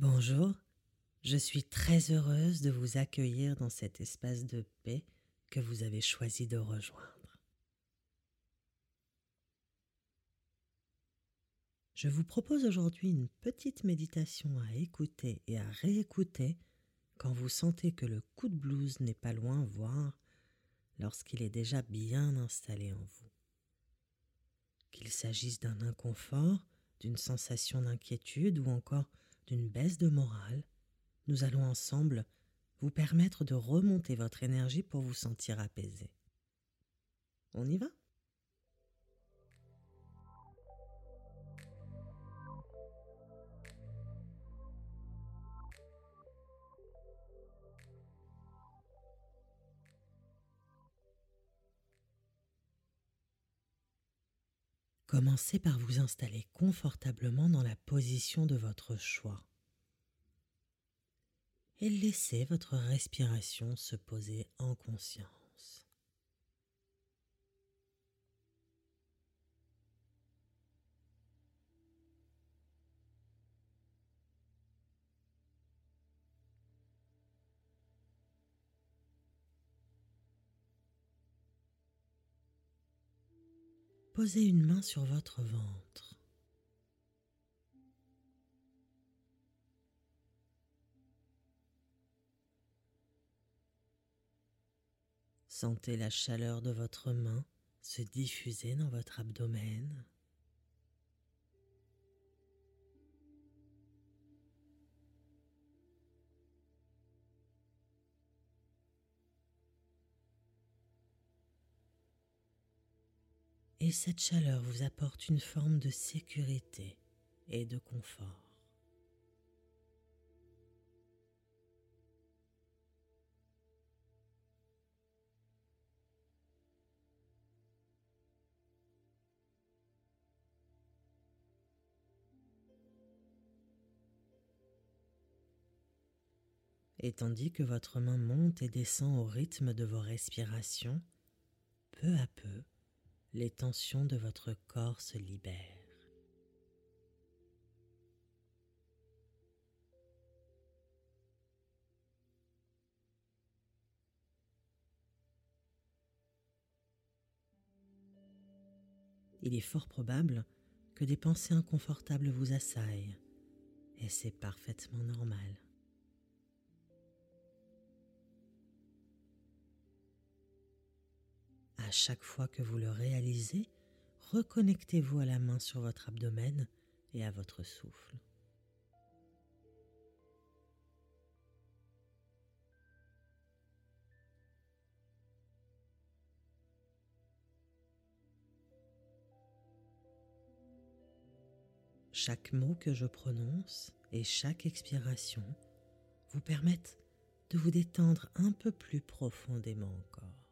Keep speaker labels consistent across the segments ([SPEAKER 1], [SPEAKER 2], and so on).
[SPEAKER 1] Bonjour, je suis très heureuse de vous accueillir dans cet espace de paix que vous avez choisi de rejoindre. Je vous propose aujourd'hui une petite méditation à écouter et à réécouter quand vous sentez que le coup de blues n'est pas loin, voire lorsqu'il est déjà bien installé en vous. Qu'il s'agisse d'un inconfort, d'une sensation d'inquiétude ou encore d'une baisse de morale, nous allons ensemble vous permettre de remonter votre énergie pour vous sentir apaisé. On y va? Commencez par vous installer confortablement dans la position de votre choix et laissez votre respiration se poser en conscience. Posez une main sur votre ventre. Sentez la chaleur de votre main se diffuser dans votre abdomen. Et cette chaleur vous apporte une forme de sécurité et de confort. Et tandis que votre main monte et descend au rythme de vos respirations, peu à peu, les tensions de votre corps se libèrent. Il est fort probable que des pensées inconfortables vous assaillent, et c'est parfaitement normal. À chaque fois que vous le réalisez, reconnectez-vous à la main sur votre abdomen et à votre souffle. Chaque mot que je prononce et chaque expiration vous permettent de vous détendre un peu plus profondément encore.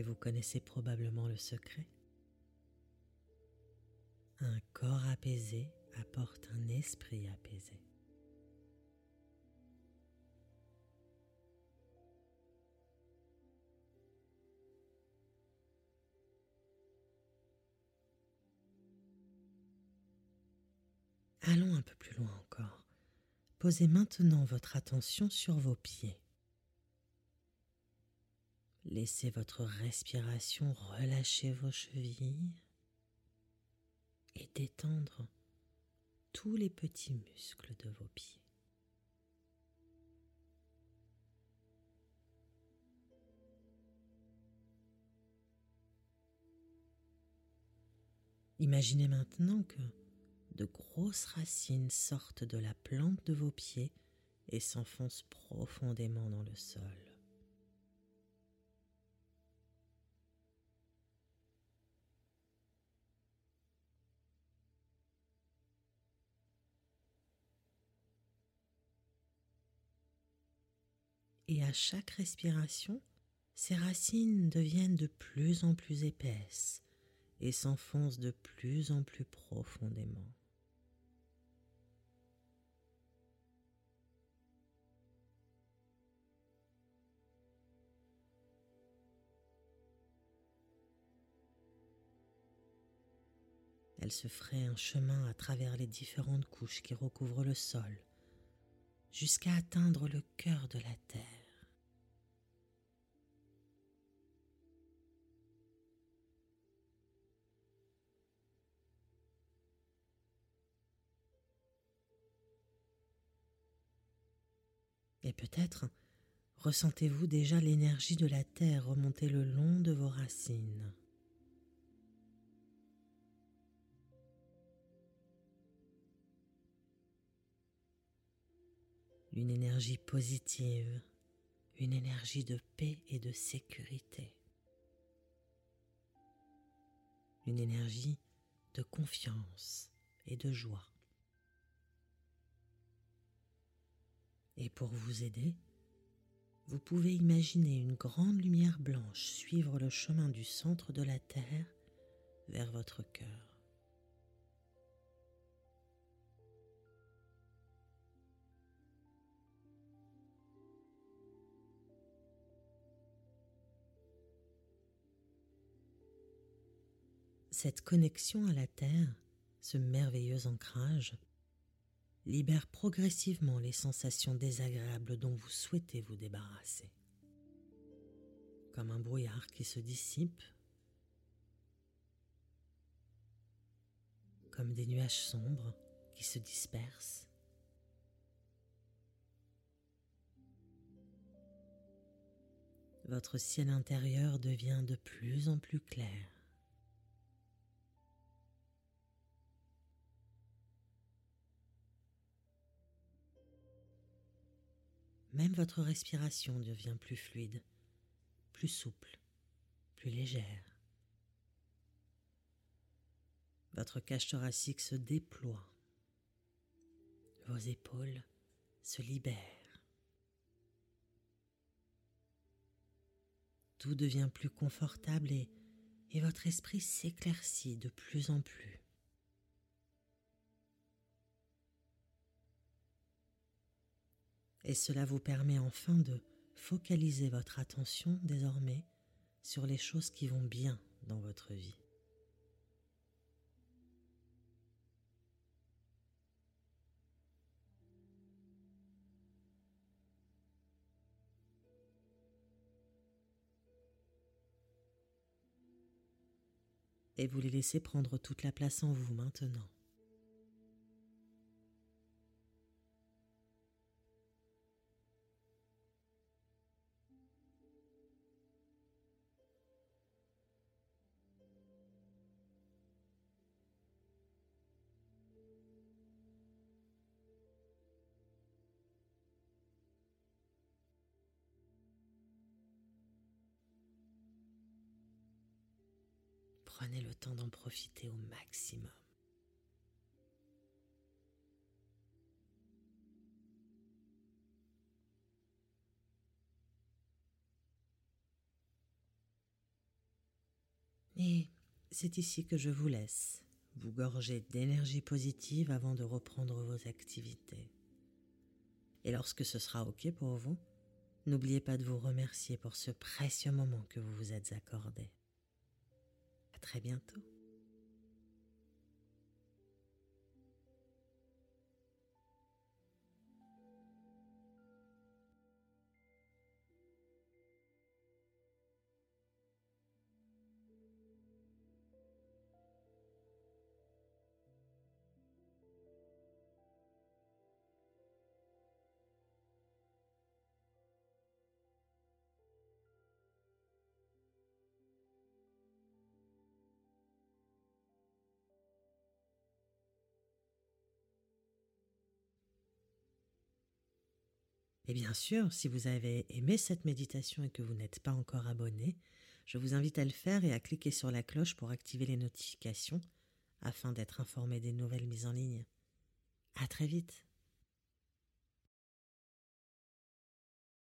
[SPEAKER 1] Et vous connaissez probablement le secret. Un corps apaisé apporte un esprit apaisé. Allons un peu plus loin encore. Posez maintenant votre attention sur vos pieds. Laissez votre respiration relâcher vos chevilles et détendre tous les petits muscles de vos pieds. Imaginez maintenant que de grosses racines sortent de la plante de vos pieds et s'enfoncent profondément dans le sol. Et à chaque respiration, ces racines deviennent de plus en plus épaisses et s'enfoncent de plus en plus profondément. Elle se ferait un chemin à travers les différentes couches qui recouvrent le sol, jusqu'à atteindre le cœur de la terre. Et peut-être ressentez-vous déjà l'énergie de la terre remonter le long de vos racines. Une énergie positive, une énergie de paix et de sécurité. Une énergie de confiance et de joie. Et pour vous aider, vous pouvez imaginer une grande lumière blanche suivre le chemin du centre de la Terre vers votre cœur. Cette connexion à la Terre, ce merveilleux ancrage, libère progressivement les sensations désagréables dont vous souhaitez vous débarrasser. Comme un brouillard qui se dissipe, comme des nuages sombres qui se dispersent. Votre ciel intérieur devient de plus en plus clair. Même votre respiration devient plus fluide, plus souple, plus légère. Votre cage thoracique se déploie. Vos épaules se libèrent. Tout devient plus confortable et, et votre esprit s'éclaircit de plus en plus. Et cela vous permet enfin de focaliser votre attention désormais sur les choses qui vont bien dans votre vie. Et vous les laissez prendre toute la place en vous maintenant. Prenez le temps d'en profiter au maximum. Et c'est ici que je vous laisse, vous gorger d'énergie positive avant de reprendre vos activités. Et lorsque ce sera OK pour vous, n'oubliez pas de vous remercier pour ce précieux moment que vous vous êtes accordé très bientôt. Et bien sûr, si vous avez aimé cette méditation et que vous n'êtes pas encore abonné, je vous invite à le faire et à cliquer sur la cloche pour activer les notifications afin d'être informé des nouvelles mises en ligne. À très vite!